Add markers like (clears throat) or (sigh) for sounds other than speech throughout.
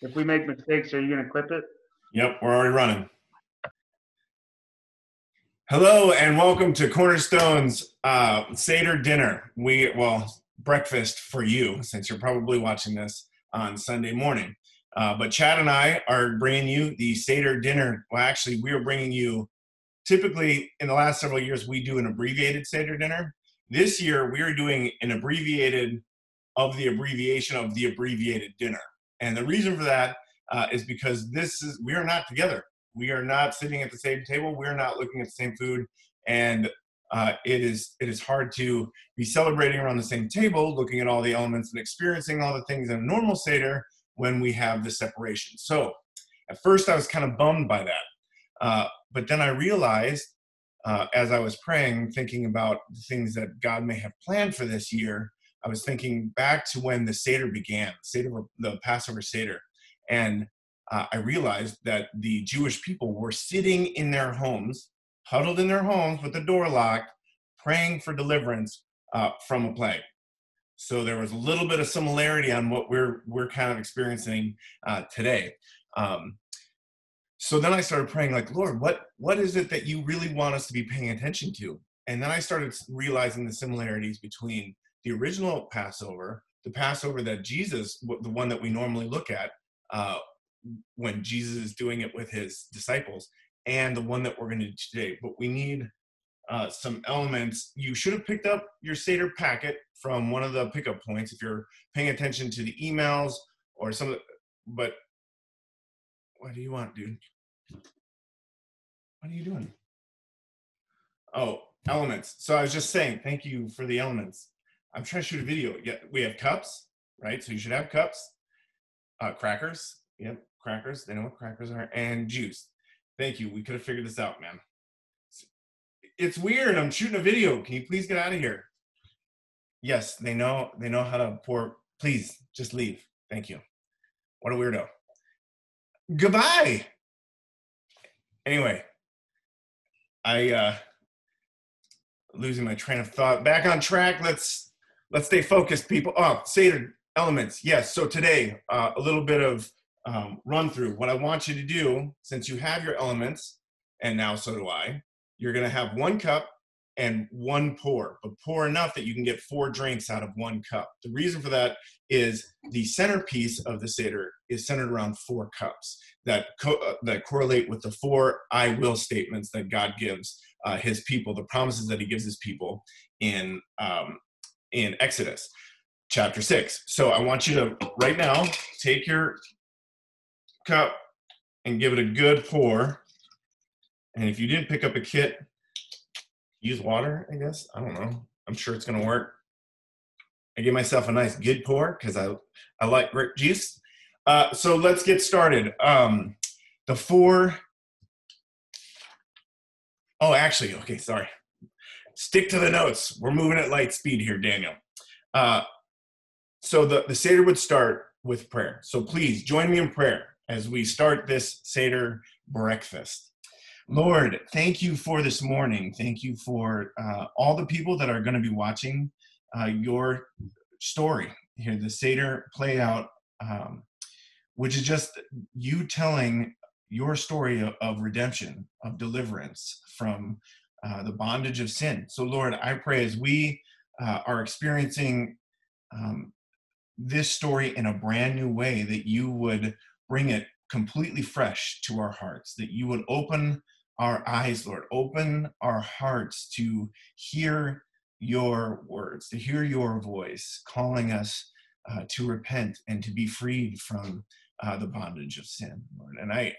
If we make mistakes, are you going to clip it? Yep, we're already running. Hello and welcome to Cornerstone's uh, Seder dinner. We well breakfast for you since you're probably watching this on Sunday morning. Uh, but Chad and I are bringing you the Seder dinner. Well, actually, we are bringing you. Typically, in the last several years, we do an abbreviated Seder dinner. This year, we are doing an abbreviated of the abbreviation of the abbreviated dinner. And the reason for that uh, is because this is we are not together. We are not sitting at the same table. We are not looking at the same food, and uh, it is it is hard to be celebrating around the same table, looking at all the elements and experiencing all the things in a normal seder when we have the separation. So, at first, I was kind of bummed by that, uh, but then I realized uh, as I was praying, thinking about the things that God may have planned for this year, I was thinking back to when the Seder began, Seder, the Passover Seder, and uh, I realized that the Jewish people were sitting in their homes, huddled in their homes with the door locked, praying for deliverance uh, from a plague. So there was a little bit of similarity on what we're we're kind of experiencing uh, today. Um, so then I started praying, like, Lord, what what is it that you really want us to be paying attention to? And then I started realizing the similarities between the original Passover, the Passover that Jesus, the one that we normally look at, uh, when Jesus is doing it with his disciples, and the one that we're going to do today. But we need uh, some elements. You should have picked up your Seder packet from one of the pickup points if you're paying attention to the emails or some of the, but what do you want, dude? What are you doing? Oh, elements. So I was just saying, thank you for the elements. I'm trying to shoot a video. Yeah, we have cups, right? So you should have cups, uh, crackers. Yep, crackers. They know what crackers are, and juice. Thank you. We could have figured this out, man. It's weird. I'm shooting a video. Can you please get out of here? Yes, they know. They know how to pour. Please, just leave. Thank you. What a weirdo. Goodbye. Anyway, I uh losing my train of thought. Back on track. Let's let's stay focused, people. Oh, Seder elements. Yes. So today, uh, a little bit of um, run through. What I want you to do, since you have your elements, and now so do I, you're going to have one cup and one pour, but pour enough that you can get four drinks out of one cup. The reason for that is the centerpiece of the Seder is centered around four cups that, co- uh, that correlate with the four I will statements that God gives uh, his people, the promises that he gives his people in, um, in Exodus chapter 6. So I want you to, right now, take your cup and give it a good pour. And if you didn't pick up a kit, use water, I guess. I don't know. I'm sure it's going to work. I give myself a nice good pour because I, I like grape juice. Uh, so let's get started. Um, the four. Oh, actually, okay, sorry. Stick to the notes. We're moving at light speed here, Daniel. Uh, so the, the Seder would start with prayer. So please join me in prayer as we start this Seder breakfast. Lord, thank you for this morning. Thank you for uh, all the people that are going to be watching uh, your story here, the Seder play out, um, which is just you telling your story of, of redemption, of deliverance from uh, the bondage of sin. So, Lord, I pray as we uh, are experiencing um, this story in a brand new way, that you would bring it completely fresh to our hearts, that you would open our eyes, Lord, open our hearts to hear your words, to hear your voice calling us uh, to repent and to be freed from uh, the bondage of sin, Lord. And I,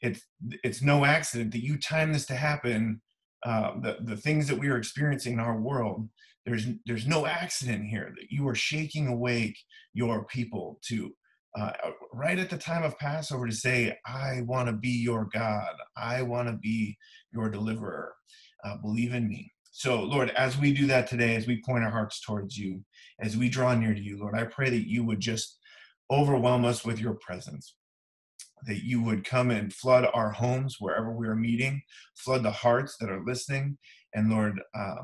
it's it's no accident that you time this to happen. Uh, the the things that we are experiencing in our world, there's there's no accident here that you are shaking awake your people to uh, right at the time of Passover to say, I want to be your God. I want to be your deliverer. Uh, believe in me. So, Lord, as we do that today, as we point our hearts towards you, as we draw near to you, Lord, I pray that you would just overwhelm us with your presence, that you would come and flood our homes wherever we are meeting, flood the hearts that are listening, and Lord, uh,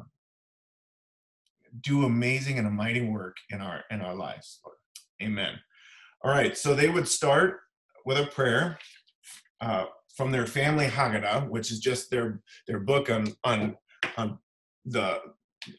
do amazing and a mighty work in our in our lives, Lord. Amen. All right, so they would start with a prayer uh, from their family Haggadah, which is just their their book on on on the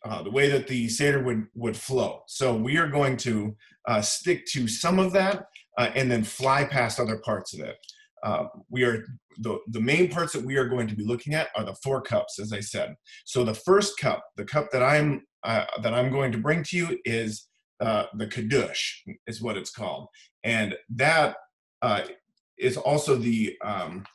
uh, the way that the seder would would flow. So we are going to uh, stick to some of that uh, and then fly past other parts of it. Uh, we are the the main parts that we are going to be looking at are the four cups, as I said. So the first cup, the cup that I'm uh, that I'm going to bring to you is uh, the Kiddush, is what it's called, and that uh, is also the um,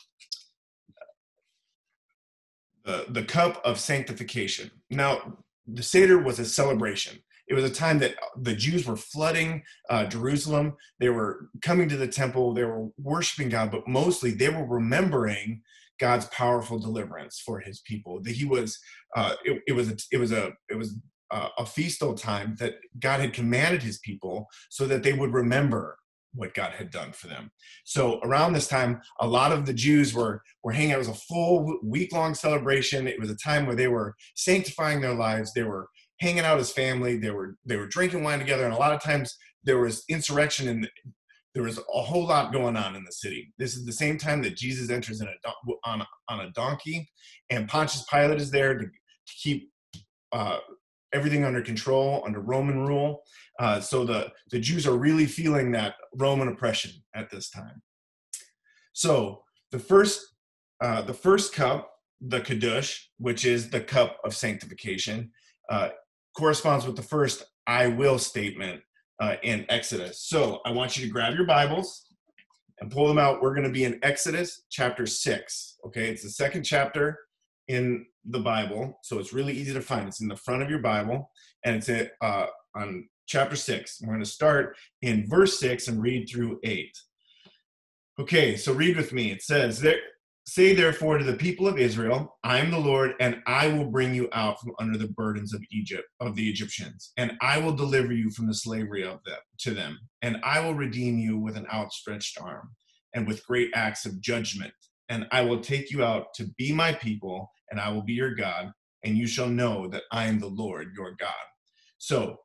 the the cup of sanctification. Now, the Seder was a celebration. It was a time that the Jews were flooding uh, Jerusalem. They were coming to the temple. They were worshiping God, but mostly they were remembering God's powerful deliverance for His people. That He was, uh, it, it, was, a, it was a, it was a, a feastal time that God had commanded His people so that they would remember what God had done for them. So around this time, a lot of the Jews were were hanging out. It was a full week long celebration. It was a time where they were sanctifying their lives. They were hanging out as family. They were they were drinking wine together, and a lot of times there was insurrection and there was a whole lot going on in the city. This is the same time that Jesus enters in a on a, on a donkey, and Pontius Pilate is there to, to keep uh, everything under control under Roman rule. Uh, so the the Jews are really feeling that Roman oppression at this time. So the first uh, the first cup, the Kiddush, which is the cup of sanctification, uh, corresponds with the first I will statement uh, in Exodus. So I want you to grab your Bibles and pull them out. We're going to be in Exodus chapter 6. Okay, it's the second chapter in the Bible, so it's really easy to find. It's in the front of your Bible, and it's a, uh, on chapter 6. We're going to start in verse 6 and read through 8. Okay, so read with me. It says, there, Say therefore to the people of Israel, I am the Lord, and I will bring you out from under the burdens of Egypt, of the Egyptians, and I will deliver you from the slavery of them to them, and I will redeem you with an outstretched arm, and with great acts of judgment, and I will take you out to be my people, and I will be your God, and you shall know that I am the Lord your God. So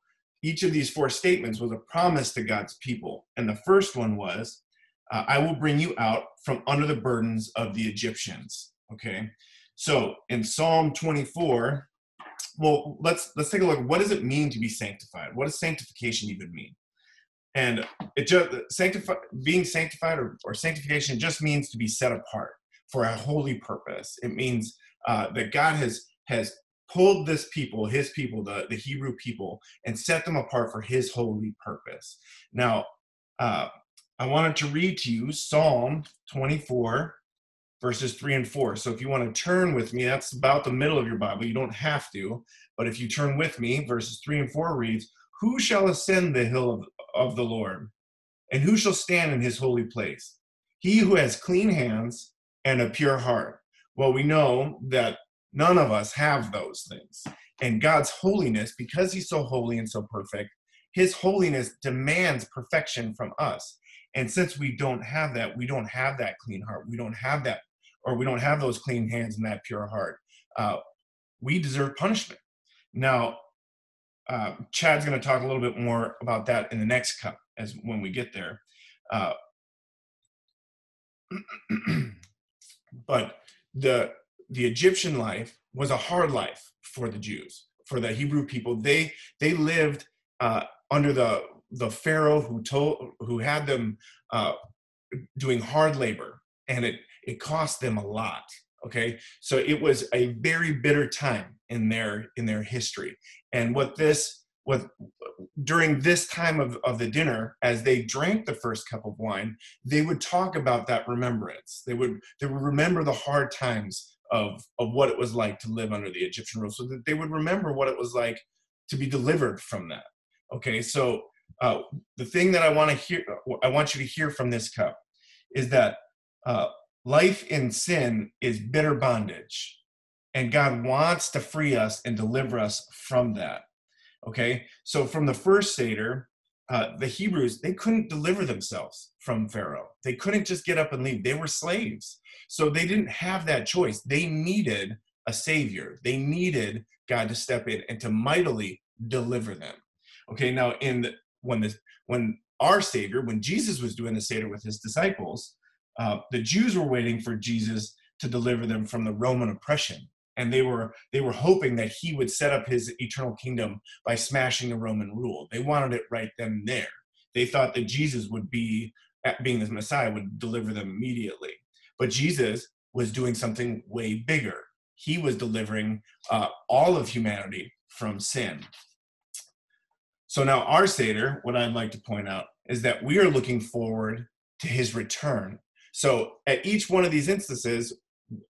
each of these four statements was a promise to God's people, and the first one was uh, I will bring you out from under the burdens of the Egyptians. Okay, so in Psalm 24, well, let's let's take a look. What does it mean to be sanctified? What does sanctification even mean? And it just sanctify being sanctified or, or sanctification just means to be set apart for a holy purpose. It means uh, that God has has pulled this people, his people, the, the Hebrew people, and set them apart for his holy purpose. Now, uh, I wanted to read to you Psalm 24, verses 3 and 4. So if you want to turn with me, that's about the middle of your Bible. You don't have to, but if you turn with me, verses 3 and 4 reads, Who shall ascend the hill of, of the Lord? And who shall stand in his holy place? He who has clean hands and a pure heart. Well, we know that none of us have those things. And God's holiness, because he's so holy and so perfect, his holiness demands perfection from us. And since we don't have that, we don't have that clean heart. We don't have that, or we don't have those clean hands and that pure heart. Uh, we deserve punishment. Now, uh, Chad's going to talk a little bit more about that in the next cup as when we get there. Uh, (clears throat) but the the Egyptian life was a hard life for the Jews, for the Hebrew people. They they lived uh, under the the Pharaoh who told who had them uh, doing hard labor, and it it cost them a lot. Okay, so it was a very bitter time in their in their history, and what this what during this time of, of the dinner as they drank the first cup of wine they would talk about that remembrance. They would they would remember the hard times of of what it was like to live under the egyptian rule so that they would remember what it was like to be delivered from that okay? So uh, the thing that I want to hear, I want you to hear from this cup, is that uh, life in sin is bitter bondage, and God wants to free us and deliver us from that. Okay, so from the first seder, uh, the Hebrews they couldn't deliver themselves from Pharaoh. They couldn't just get up and leave. They were slaves, so they didn't have that choice. They needed a savior. They needed God to step in and to mightily deliver them. Okay, now in the, when this when our savior when jesus was doing the seder with his disciples uh, the Jews were waiting for Jesus to deliver them from the Roman oppression. And they were they were hoping that he would set up his eternal kingdom by smashing the Roman rule. They wanted it right then and there. They thought that Jesus would be being the Messiah would deliver them immediately. But Jesus was doing something way bigger. He was delivering uh, all of humanity from sin. So now our Seder, what I'd like to point out is that we are looking forward to his return. So at each one of these instances,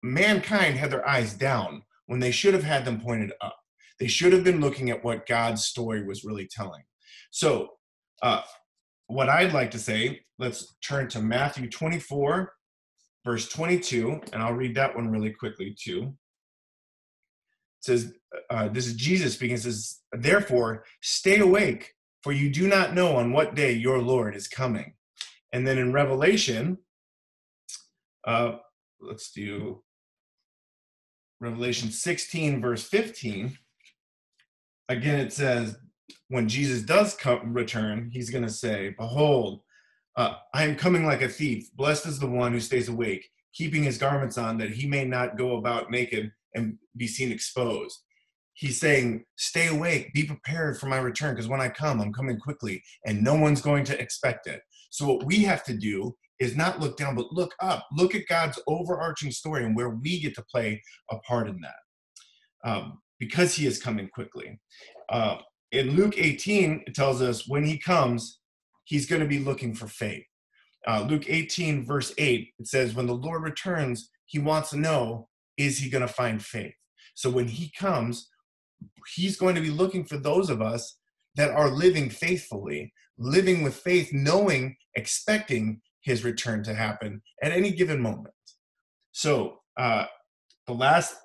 mankind had their eyes down when they should have had them pointed up. They should have been looking at what God's story was really telling. So, uh, what I'd like to say, let's turn to Matthew 24, verse 22, and I'll read that one really quickly too. Says, uh, This is Jesus speaking. Says, Therefore, stay awake, for you do not know on what day your Lord is coming. And then in Revelation, uh, let's do Revelation 16, verse 15. Again, it says, when Jesus does come, return, he's going to say, Behold, uh, I am coming like a thief. Blessed is the one who stays awake, keeping his garments on, that he may not go about naked and be seen exposed. He's saying, Stay awake, be prepared for my return, because when I come, I'm coming quickly, and no one's going to expect it. So, what we have to do is not look down, but look up. Look at God's overarching story and where we get to play a part in that um, because He is coming quickly. Uh, in Luke 18, it tells us when He comes, He's going to be looking for faith. Uh, Luke 18, verse 8, it says, When the Lord returns, He wants to know, is He going to find faith? So when He comes, He's going to be looking for those of us that are living faithfully, living with faith, knowing, expecting his return to happen at any given moment. So, uh, the last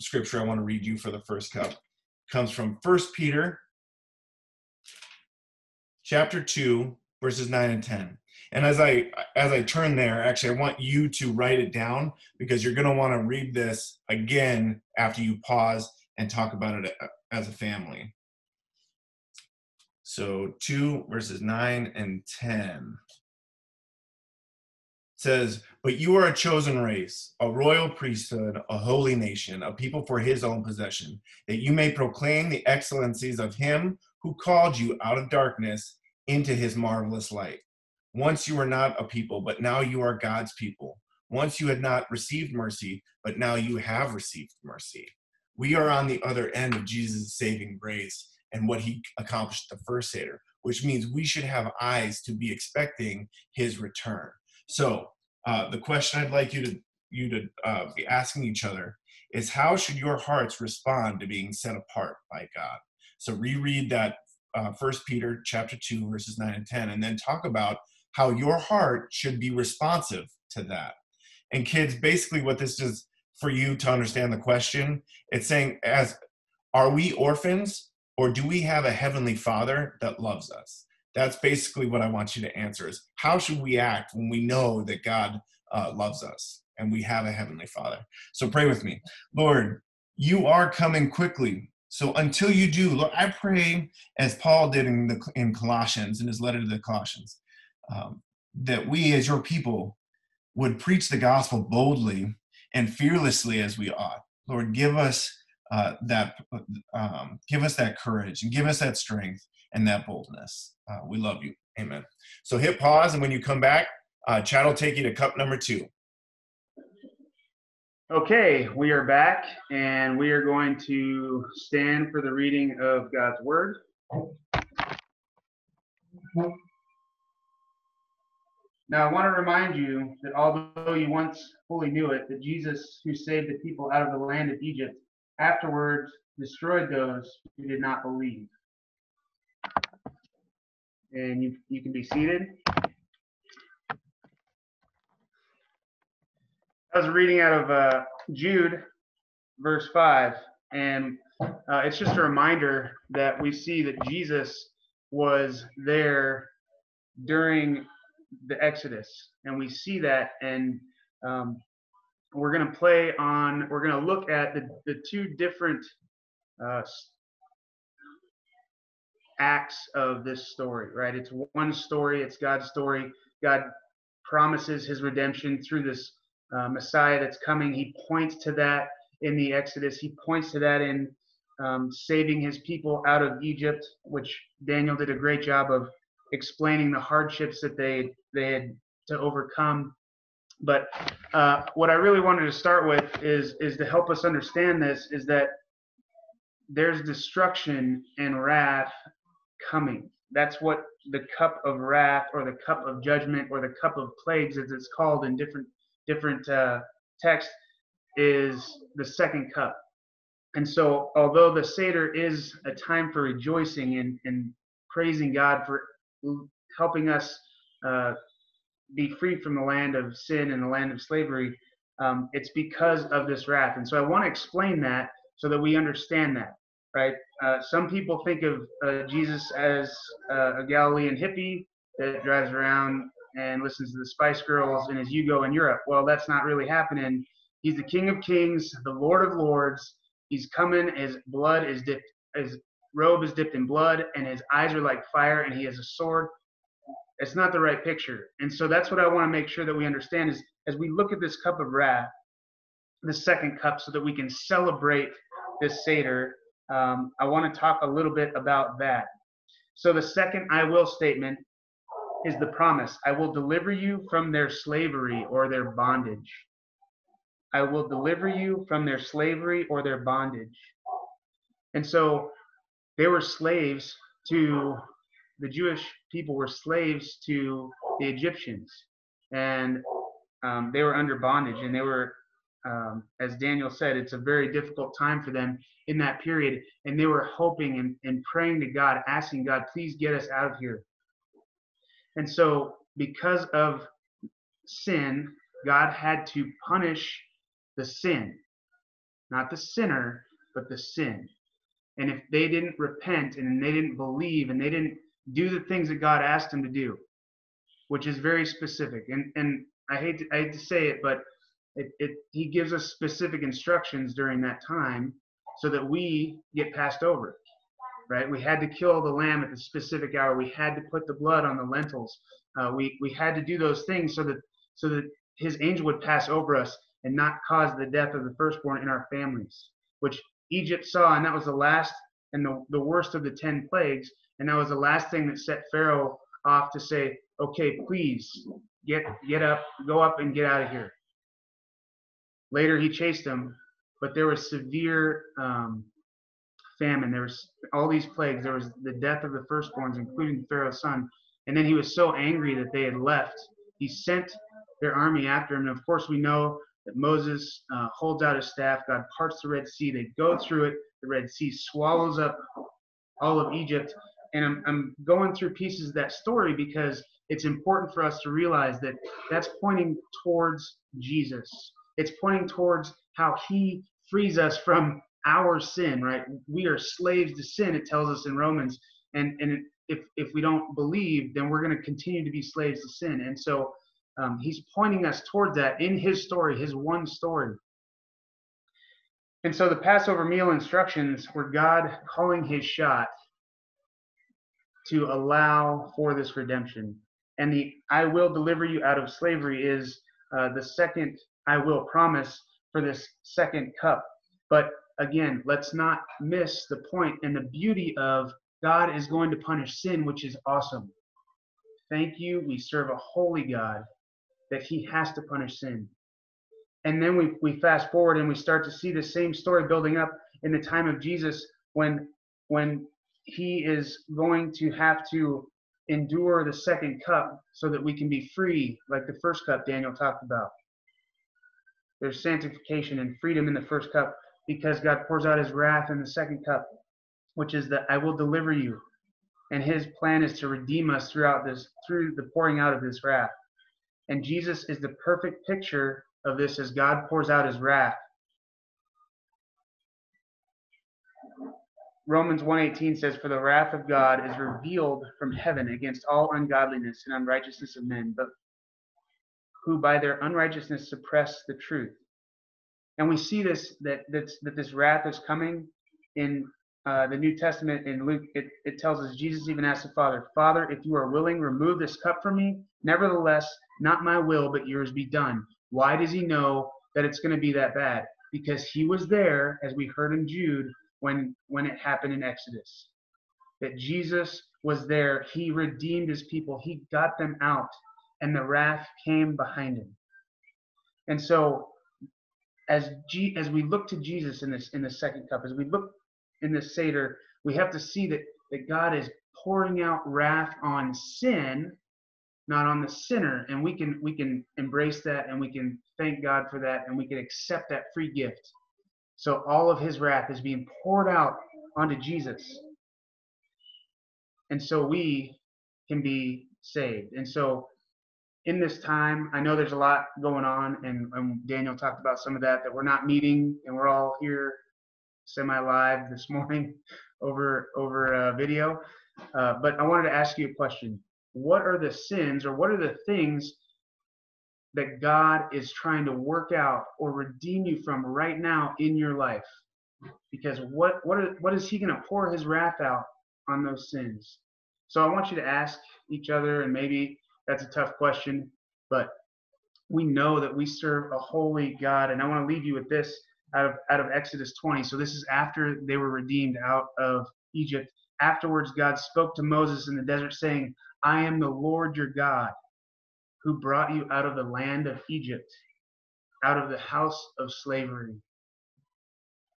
scripture I want to read you for the first cup comes from First Peter chapter 2 verses 9 and 10. And as I as I turn there, actually I want you to write it down because you're going to want to read this again after you pause and talk about it uh, as a family. So 2 verses 9 and 10 says, But you are a chosen race, a royal priesthood, a holy nation, a people for his own possession, that you may proclaim the excellencies of him who called you out of darkness into his marvelous light. Once you were not a people, but now you are God's people. Once you had not received mercy, but now you have received mercy. We are on the other end of Jesus' saving grace and what he accomplished the first Seder, which means we should have eyes to be expecting his return. So uh, the question I'd like you to you to uh, be asking each other is how should your hearts respond to being set apart by God? So reread that uh, First Peter chapter two verses nine and ten, and then talk about how your heart should be responsive to that. And kids, basically, what this is for you to understand the question, it's saying as are we orphans or do we have a heavenly Father that loves us? that's basically what I want you to answer is how should we act when we know that God uh, loves us and we have a heavenly father? So pray with me. Lord, you are coming quickly. So until you do, Lord, I pray as Paul did in, the, in Colossians, in his letter to the Colossians, um, that we as your people would preach the gospel boldly and fearlessly as we ought. Lord, give us uh, that um, give us that courage and give us that strength and that boldness. Uh, we love you. Amen. So hit pause, and when you come back, uh, Chad will take you to cup number two. Okay, we are back, and we are going to stand for the reading of God's Word. Now, I want to remind you that although you once fully knew it, that Jesus, who saved the people out of the land of Egypt, afterwards destroyed those who did not believe and you, you can be seated. I was reading out of uh, Jude, verse 5, and uh, it's just a reminder that we see that Jesus was there during the Exodus, and we see that, and um, we're going to play on, we're going to look at the, the two different uh, acts of this story, right? It's one story, it's God's story. God promises his redemption through this uh, Messiah that's coming. He points to that in the Exodus. He points to that in um, saving his people out of Egypt, which Daniel did a great job of explaining the hardships that they they had to overcome. But uh, what I really wanted to start with is is to help us understand this is that there's destruction and wrath coming. That's what the cup of wrath or the cup of judgment or the cup of plagues, as it's called in different different uh, texts, is the second cup. And so, although the Seder is a time for rejoicing and, and praising God for helping us uh, be free from the land of sin and the land of slavery, um, it's because of this wrath. And so, I want to explain that so that we understand that, right? Uh, some people think of uh, Jesus as uh, a Galilean hippie that drives around and listens to the Spice Girls in his Yugo in Europe. Well, that's not really happening. He's the King of Kings, the Lord of Lords He's coming. His blood is dipped. His robe is dipped in blood, and his eyes are like fire, and he has a sword. It's not the right picture, and so that's what I want to make sure that we understand is as we look at this cup of wrath, the second cup, so that we can celebrate this seder. Um, I want to talk a little bit about that. So the second "I will" statement is the promise: I will deliver you from their slavery or their bondage. I will deliver you from their slavery or their bondage. And so they were slaves to the Jewish people were slaves to the Egyptians, and um, they were under bondage, and they were, um, as Daniel said, it's a very difficult time for them in that period, and they were hoping and, and praying to God, asking God, please get us out of here. And so, because of sin, God had to punish the sin, not the sinner, but the sin. And if they didn't repent and they didn't believe and they didn't do the things that God asked them to do, which is very specific. And and I hate to, I hate to say it, but it, it he gives us specific instructions during that time so that we get passed over. Right? We had to kill the lamb at the specific hour. We had to put the blood on the lentils. Uh, we we had to do those things so that so that his angel would pass over us and not cause the death of the firstborn in our families, which Egypt saw, and that was the last and the, the worst of the 10 plagues. And that was the last thing that set Pharaoh off to say, okay, please get, get up, go up and get out of here. Later, he chased them, but there was severe um, famine. There was all these plagues. There was the death of the firstborns, including Pharaoh's son. And then he was so angry that they had left. He sent their army after him. And of course, we know that Moses uh, holds out his staff. God parts the Red Sea. They go through it. The Red Sea swallows up all of Egypt. And I'm, I'm going through pieces of that story because it's important for us to realize that that's pointing towards Jesus. It's pointing towards how he frees us from our sin, right? We are slaves to sin, it tells us in Romans. And, and if, if we don't believe, then we're going to continue to be slaves to sin. And so um, he's pointing us toward that in his story, his one story. And so the Passover meal instructions were God calling his shot to allow for this redemption. And the I will deliver you out of slavery is uh, the second I will promise for this second cup. But again, let's not miss the point and the beauty of God is going to punish sin, which is awesome. Thank you. We serve a holy God that he has to punish sin. And then we, we fast forward and we start to see the same story building up in the time of Jesus when when he is going to have to endure the second cup so that we can be free, like the first cup Daniel talked about. There's sanctification and freedom in the first cup because God pours out his wrath in the second cup, which is that I will deliver you. And his plan is to redeem us throughout this, through the pouring out of this wrath. And Jesus is the perfect picture of this as God pours out his wrath. Romans 1:18 says for the wrath of God is revealed from heaven against all ungodliness and unrighteousness of men but who by their unrighteousness suppress the truth. And we see this that that's, that this wrath is coming in uh, the New Testament in Luke, it, it tells us Jesus even asked the Father, Father, if you are willing, remove this cup from me. Nevertheless, not my will, but yours be done. Why does he know that it's going to be that bad? Because he was there, as we heard in Jude, when when it happened in Exodus. That Jesus was there. He redeemed his people. He got them out, and the wrath came behind him. And so, as G, as we look to Jesus in this in the second cup, as we look in the Seder, we have to see that that God is pouring out wrath on sin, not on the sinner, and we can we can embrace that and we can thank God for that and we can accept that free gift. So all of His wrath is being poured out onto Jesus, and so we can be saved. And so in this time, I know there's a lot going on, and, and Daniel talked about some of that, that we're not meeting and we're all here semi live this morning (laughs) over over uh, video. Uh, but I wanted to ask you a question. What are the sins or what are the things that God is trying to work out or redeem you from right now in your life? Because what what are, what is He going to pour His wrath out on those sins? So I want you to ask each other, and maybe that's a tough question, but we know that we serve a holy God. And I want to leave you with this out of out of Exodus 20. So this is after they were redeemed out of Egypt. Afterwards, God spoke to Moses in the desert, saying, I am the Lord your God, who brought you out of the land of Egypt, out of the house of slavery.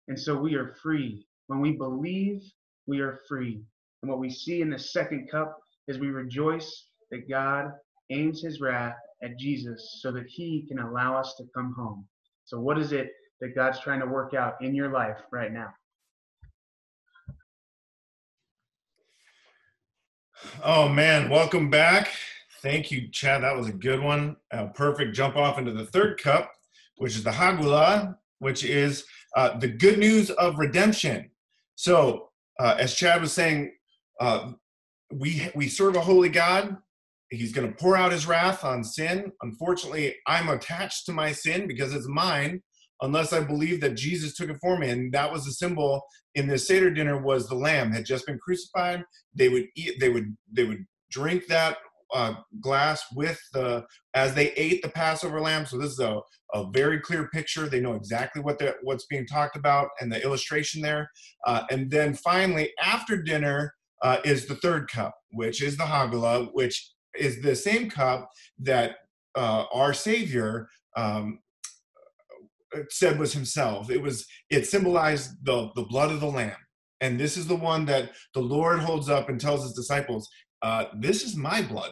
And so we are free. When we believe, we are free. And what we see in the second cup is we rejoice that God aims his wrath at Jesus so that he can allow us to come home. So, what is it that God's trying to work out in your life right now? Oh, man. Welcome back. Thank you, Chad. That was a good one. A perfect jump off into the third cup, which is the Hagula, which is uh, the good news of redemption. So, uh, as Chad was saying, uh, we we serve a holy God he's going to pour out his wrath on sin. Unfortunately, I'm attached to my sin because it's mine unless I believe that Jesus took it for me. And that was the symbol in the Seder dinner was the lamb had just been crucified. They would eat, they would, they would drink that uh, glass with the, as they ate the Passover lamb. So this is a, a very clear picture. They know exactly what the, what's being talked about and the illustration there. Uh, and then finally, after dinner, uh, is the third cup, which is the Hagala, which is the same cup that uh, our Savior um, said was Himself. It was it symbolized the the blood of the Lamb, and this is the one that the Lord holds up and tells His disciples, uh, "This is my blood.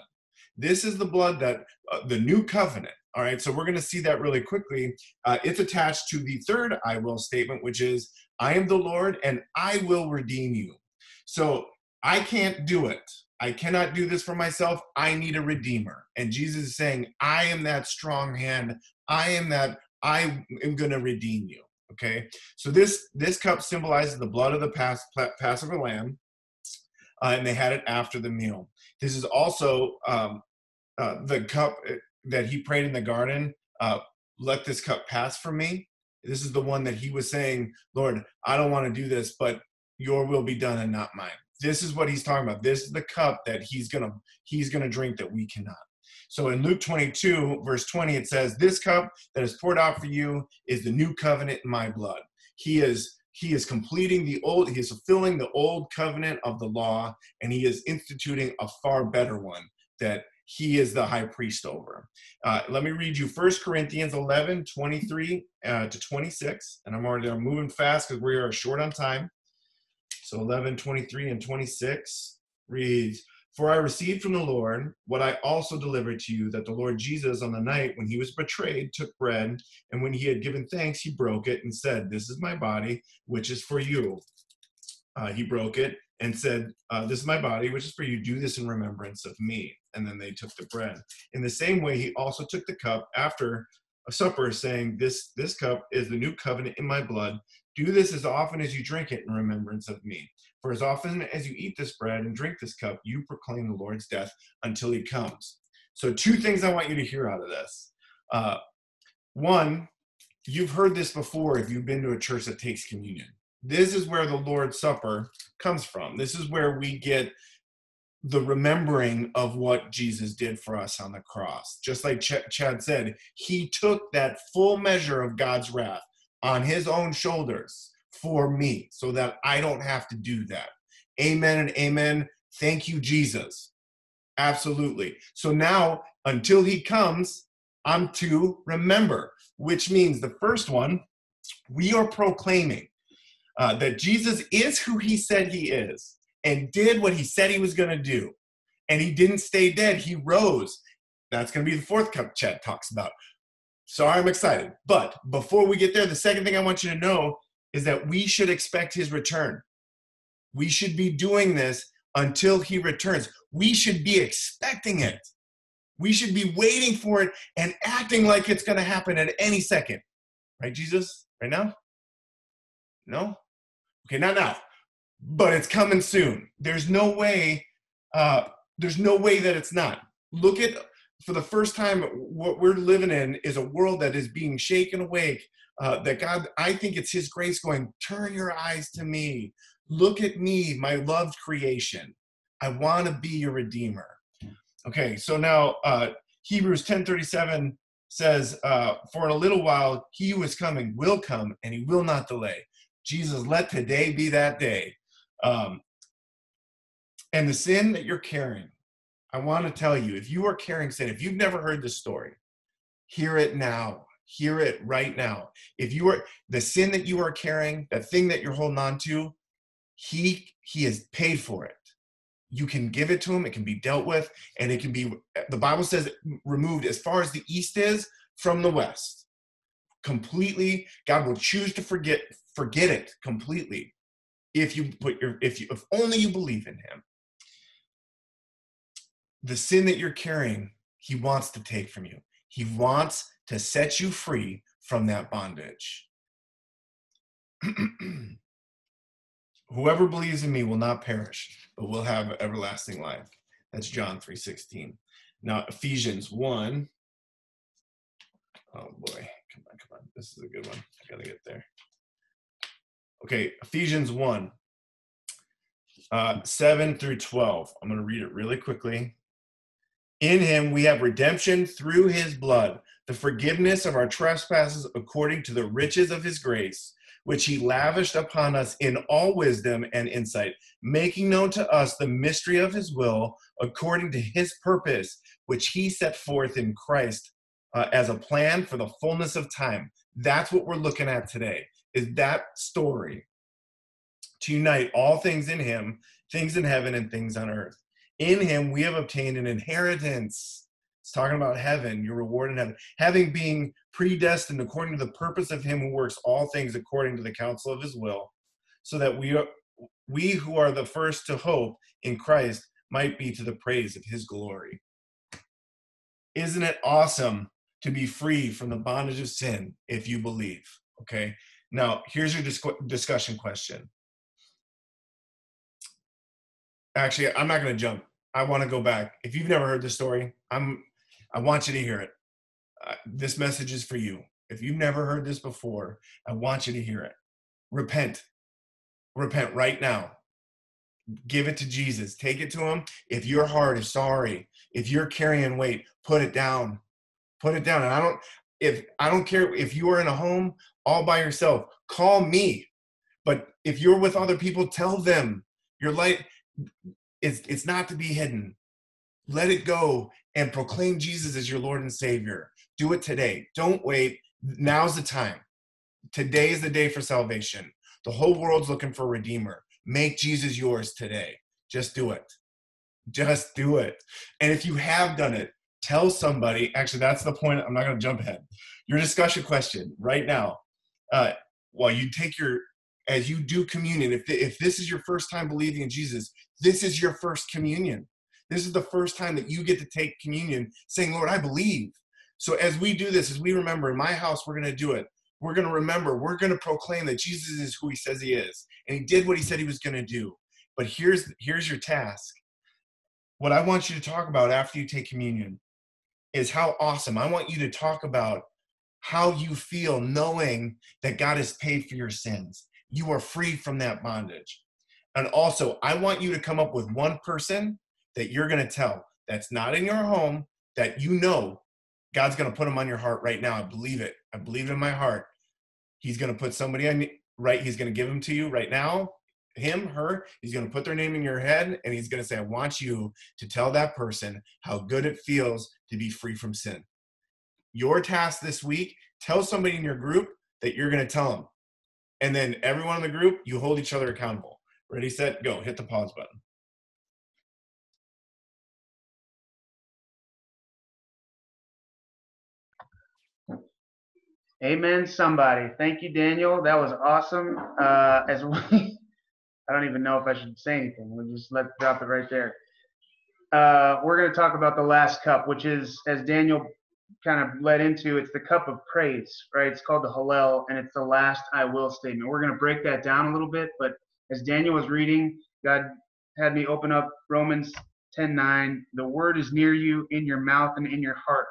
This is the blood that uh, the new covenant." All right, so we're going to see that really quickly. Uh, it's attached to the third "I will" statement, which is, "I am the Lord, and I will redeem you." So I can't do it. I cannot do this for myself. I need a redeemer. And Jesus is saying, I am that strong hand. I am that I am going to redeem you. Okay. So this this cup symbolizes the blood of the pass, Passover lamb, uh, and they had it after the meal. This is also um, uh, the cup uh, that he prayed in the garden. Uh, Let this cup pass from me. This is the one that he was saying, Lord, I don't want to do this, but your will be done and not mine this is what he's talking about this is the cup that he's gonna he's gonna drink that we cannot so in luke 22 verse 20 it says this cup that is poured out for you is the new covenant in my blood. He is he is completing the old he is fulfilling the old covenant of the law and he is instituting a far better one that he is the high priest over. Uh, let me read you First corinthians 11 23 uh, to 26 and i'm already I'm moving fast because we are short on time. So 11, 23, and 26 reads, For I received from the Lord what I also delivered to you, that the Lord Jesus, on the night when he was betrayed, took bread, and when he had given thanks, he broke it and said, This is my body, which is for you. Uh, he broke it and said, uh, This is my body, which is for you. Do this in remembrance of me. And then they took the bread. In the same way, he also took the cup after a supper, saying, This this cup is the new covenant in my blood. Do this as often as you drink it in remembrance of me. For as often as you eat this bread and drink this cup, you proclaim the Lord's death until he comes. So, two things I want you to hear out of this. Uh, one, you've heard this before if you've been to a church that takes communion. This is where the Lord's Supper comes from. This is where we get the remembering of what Jesus did for us on the cross. Just like Ch- Chad said, he took that full measure of God's wrath on his own shoulders for me so that I don't have to do that. Amen and amen. Thank you, Jesus. Absolutely. So now, until he comes, I'm to remember, which means the first one, we are proclaiming uh, that Jesus is who he said he is and did what he said he was going to do. And he didn't stay dead, he rose. That's going to be the fourth cup Chet talks about. Sorry, I'm excited. But before we get there, the second thing I want you to know is that we should expect his return. We should be doing this until he returns. We should be expecting it. We should be waiting for it and acting like it's going to happen at any second. Right, Jesus? Right now? No? Okay, not now but it's coming soon. There's no way. Uh, there's no way that it's not. Look at for the first time what we're living in is a world that is being shaken awake. Uh, that God, I think it's His grace going. Turn your eyes to me. Look at me, my loved creation. I want to be your redeemer. Okay, so now uh, Hebrews 10:37 says, uh, "For in a little while He who is coming will come, and He will not delay." Jesus, let today be that day um, and the sin that you're carrying, I want to tell you if you are carrying sin, if you've never heard this story, hear it now. Hear it right now. If you are the sin that you are carrying, that thing that you're holding on to, he he has paid for it. You can give it to him, it can be dealt with, and it can be the Bible says removed as far as the east is from the west. Completely, God will choose to forget forget it completely if you put your if you if only you believe in him the sin that you're carrying he wants to take from you he wants to set you free from that bondage. (clears throat) Whoever believes in me will not perish but will have everlasting life. That's john 3.16 now ephesians 1 oh boy. Come on come on. This is a good one. I gotta get there. Okay, Ephesians 1, uh, 7 through 12. I'm to read it really quickly. In him we have redemption through his blood, the forgiveness of our trespasses according to the riches of his grace, which he lavished upon us in all wisdom and insight, making known to us the mystery of his will according to his purpose, which he set forth in Christ uh, as a plan for the fullness of time. That's what we're looking at today is that story to unite all things in him, things in heaven and things on earth. In him we have obtained an inheritance. It's talking about heaven, your reward in heaven. Having been predestined according to the purpose of him who works all things according to the counsel of his will, so that we are, we who are the first to hope in Christ might be to the praise of his glory. Isn't it awesome to be free from the bondage of sin if you believe? Okay. Now, here's your dis- discussion question. Actually, I'm not going to jump. I want to go back. If you've never heard the story, I'm. I want you to hear it. Uh, this message is for you. If you've never heard this before, I want you to hear it. Repent. Repent right now. Give it to Jesus. Take it to Him. If your heart is sorry, if you're carrying weight, put it down. Put it down. And I don't. If I don't care if you are in a home all by yourself, call me. But if you're with other people, tell them your light is it's not to be hidden. Let it go and proclaim Jesus as your Lord and Savior. Do it today. Don't wait. Now's the time. Today is the day for salvation. The whole world's looking for a redeemer. Make Jesus yours today. Just do it. Just do it. And if you have done it, tell somebody. Actually, that's the point. I'm not going to jump ahead. Your discussion question right now uh, while you take your as you do communion if, if this is your first time believing in jesus this is your first communion this is the first time that you get to take communion saying lord i believe. So as we do this as we remember in my house we're going to do it. We're going to remember we're going to proclaim that jesus is who he says he is and he did what he said he was going to do. But here's here's your task. What i want you to talk about after you take communion is how awesome. I want you to talk about how you feel knowing that God has paid for your sins, you are free from that bondage. And also, I want you to come up with one person that you're going to tell that's not in your home that you know God's going to put them on your heart right now. I believe it. I believe in my heart. He's going to put somebody on right. He's going to give them to you right now. Him, her. He's going to put their name in your head, and he's going to say, "I want you to tell that person how good it feels to be free from sin." Your task this week: tell somebody in your group that you're going to tell them, and then everyone in the group, you hold each other accountable. Ready, set, go. Hit the pause button. Amen, somebody. Thank you, Daniel. That was awesome. Uh, as (laughs) we, I don't even know if I should say anything. We'll just let drop it right there. Uh, we're going to talk about the last cup, which is, as Daniel kind of led into, it's the cup of praise, right? It's called the Hallel, and it's the last I will statement. We're going to break that down a little bit, but as Daniel was reading, God had me open up Romans 10:9. The word is near you, in your mouth and in your heart.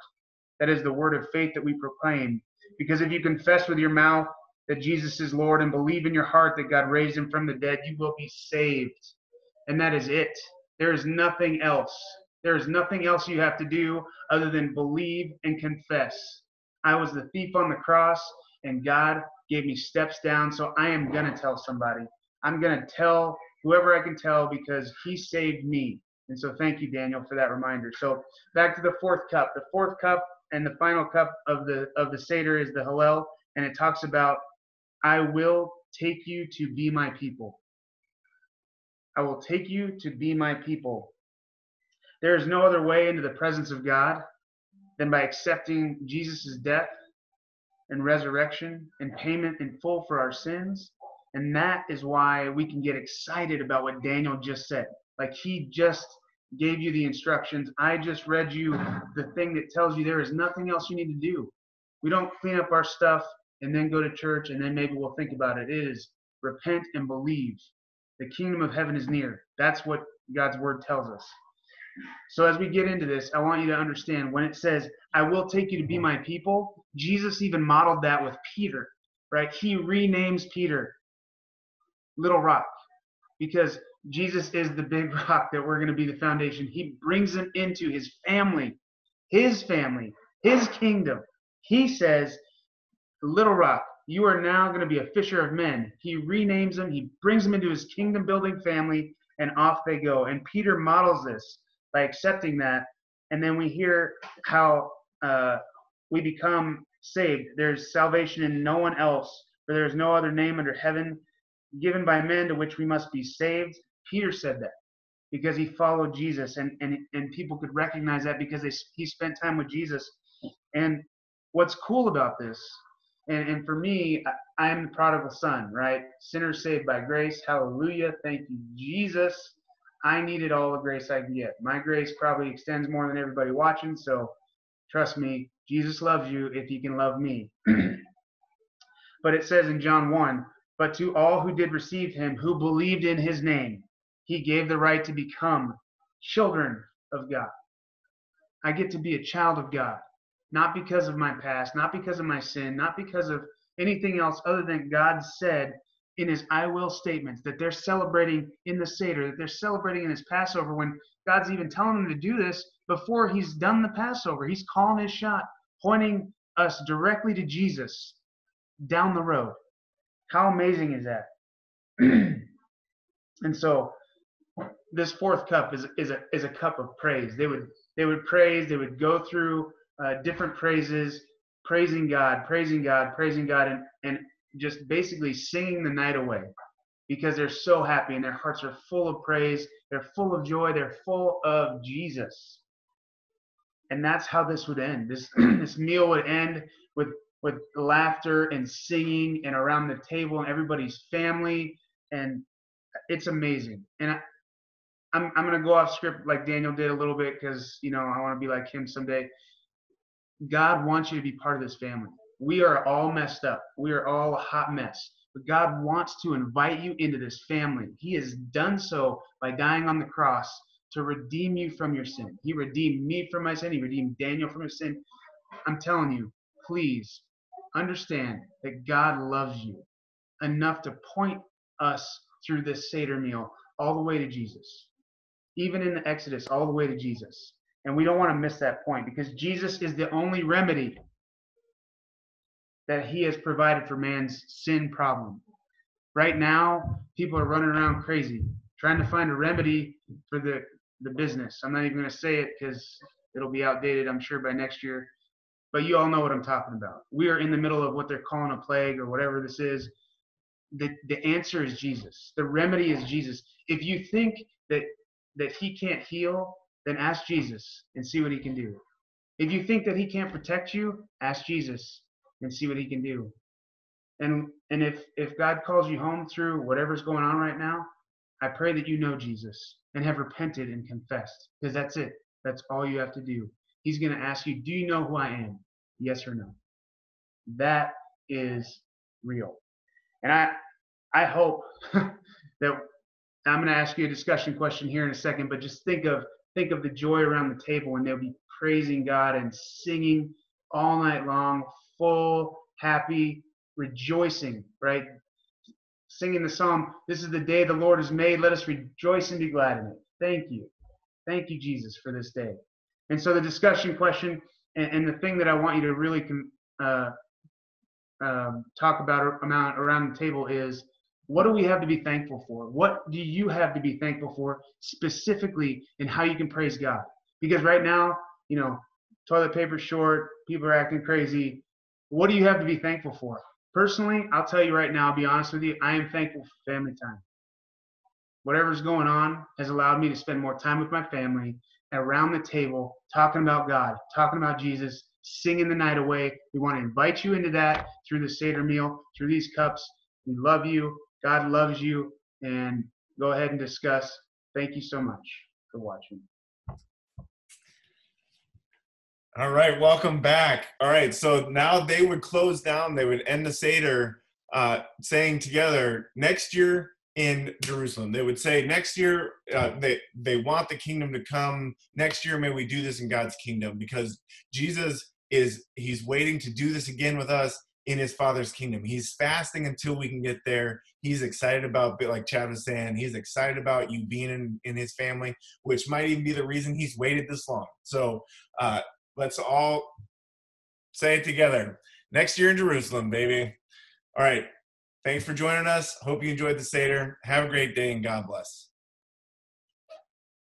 That is the word of faith that we proclaim. Because if you confess with your mouth that Jesus is Lord and believe in your heart that God raised him from the dead, you will be saved. And that is it. There is nothing else. There is nothing else you have to do other than believe and confess. I was the thief on the cross, and God gave me steps down, so I am going to tell somebody. I'm going to tell whoever I can tell because He saved me. And so thank you, Daniel, for that reminder. So back to the fourth cup. The fourth cup and the final cup of the of the Seder is the Hallel, and it talks about, I will take you to be my people. I will take you to be my people. There is no other way into the presence of God than by accepting Jesus' death and resurrection and payment in full for our sins. And that is why we can get excited about what Daniel just said. Like he just gave you the instructions. I just read you the thing that tells you there is nothing else you need to do. We don't clean up our stuff and then go to church and then maybe we'll think about it. It is repent and believe. The kingdom of heaven is near. That's what God's word tells us. So as we get into this, I want you to understand when it says, I will take you to be my people, Jesus even modeled that with Peter, right? He renames Peter Little Rock because Jesus is the big rock that we're going to be the foundation. He brings them into his family, his family, his kingdom. He says, Little Rock, you are now going to be a fisher of men. He renames them, he brings them into his kingdom building family, and off they go. And Peter models this by accepting that. And then we hear how uh, we become saved. There's salvation in no one else, for there is no other name under heaven given by men to which we must be saved. Peter said that because he followed Jesus, and and and people could recognize that because they, he spent time with Jesus. And what's cool about this, and, and for me, I, I am the prodigal son, right? Sinner saved by grace. Hallelujah. Thank you, Jesus. I needed all the grace I can get. My grace probably extends more than everybody watching, so trust me, Jesus loves you if he can love me. (clears throat) but it says in John 1 But to all who did receive him, who believed in his name, he gave the right to become children of God. I get to be a child of God, not because of my past, not because of my sin, not because of anything else other than God said in his I will statements that they're celebrating in the Seder, that they're celebrating in his Passover when God's even telling them to do this before he's done the Passover. He's calling his shot, pointing us directly to Jesus down the road. How amazing is that? (clears throat) and so this fourth cup is is a is a cup of praise. They would they would praise. They would go through uh, different praises, praising God, praising God, praising God, and and just basically singing the night away because they're so happy and their hearts are full of praise. They're full of joy. They're full of Jesus. And that's how this would end. This (clears throat) this meal would end with with laughter and singing and around the table and everybody's family and it's amazing. And I'm I'm gonna go off script like Daniel did a little bit because you know I want to be like him someday. God wants you to be part of this family. We are all messed up. We are all a hot mess. But God wants to invite you into this family. He has done so by dying on the cross to redeem you from your sin. He redeemed me from my sin. He redeemed Daniel from his sin. I'm telling you, please understand that God loves you. enough to point us through this Seder meal all the way to Jesus. Even in the Exodus, all the way to Jesus. And we don't want to miss that point because Jesus is the only remedy that he has provided for man's sin problem. Right now, people are running around crazy, trying to find a remedy for the, the business. I'm not even going to say it because it'll be outdated, I'm sure, by next year. But you all know what I'm talking about. We are in the middle of what they're calling a plague or whatever this is. The, the answer is Jesus. The remedy is Jesus. If you think that that he can't heal, then ask Jesus and see what he can do. If you think that he can't protect you, ask Jesus and see what he can do. And and if if God calls you home through whatever's going on right now, I pray that you know Jesus and have repented and confessed because that's it. That's all you have to do. He's going to ask you, "Do you know who I am?" Yes or no. That is real. And I I hope (laughs) that I'm going to ask you a discussion question here in a second, but just think of think of the joy around the table when they'll be praising God and singing all night long, full, happy, rejoicing, right? Singing the psalm, This is the day the Lord has made. Let us rejoice and be glad in it. Thank you. Thank you, Jesus, for this day. And so the discussion question and, and the thing that I want you to really uh, um, talk about around the table is what do we have to be thankful for? What do you have to be thankful for specifically in how you can praise God? Because right now, you know, toilet paper short, people are acting crazy. What do you have to be thankful for? Personally, I'll tell you right now, I'll be honest with you, I am thankful for family time. Whatever's going on has allowed me to spend more time with my family around the table, talking about God, talking about Jesus, singing the night away. We want to invite you into that through the Seder meal, through these cups. We love you. God loves you. And go ahead and discuss. Thank you so much for watching. All right, welcome back. All right, so now they would close down, they would end the Seder uh, saying together, next year in Jerusalem. They would say, next year, uh, they, they want the kingdom to come. Next year, may we do this in God's kingdom because Jesus is, he's waiting to do this again with us in his father's kingdom. He's fasting until we can get there. He's excited about, like Chad was saying, he's excited about you being in, in his family, which might even be the reason he's waited this long. So uh, Let's all say it together. Next year in Jerusalem, baby. All right. Thanks for joining us. Hope you enjoyed the Seder. Have a great day and God bless.